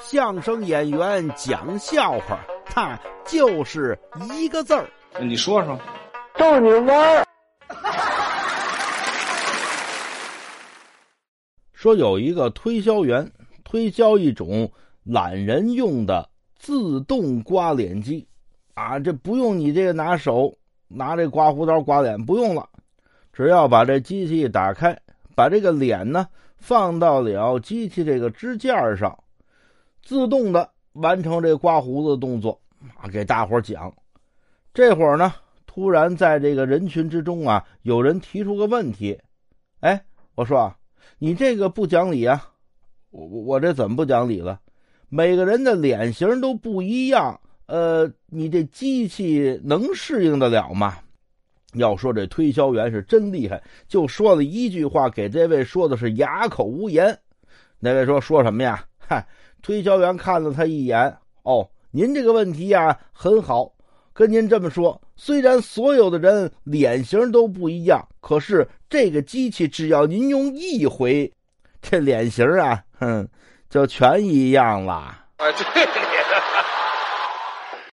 相声演员讲笑话，他就是一个字儿。你说说，逗你玩儿。说有一个推销员推销一种懒人用的自动刮脸机，啊，这不用你这个拿手拿这刮胡刀刮脸，不用了，只要把这机器一打开，把这个脸呢放到了机器这个支架上，自动的完成这刮胡子的动作啊，给大伙讲。这会儿呢，突然在这个人群之中啊，有人提出个问题，哎，我说啊。你这个不讲理啊！我我我这怎么不讲理了？每个人的脸型都不一样，呃，你这机器能适应得了吗？要说这推销员是真厉害，就说了一句话，给这位说的是哑口无言。那位说说什么呀？推销员看了他一眼，哦，您这个问题呀很好，跟您这么说，虽然所有的人脸型都不一样，可是。这个机器只要您用一回，这脸型啊，哼，就全一样了。啊，对。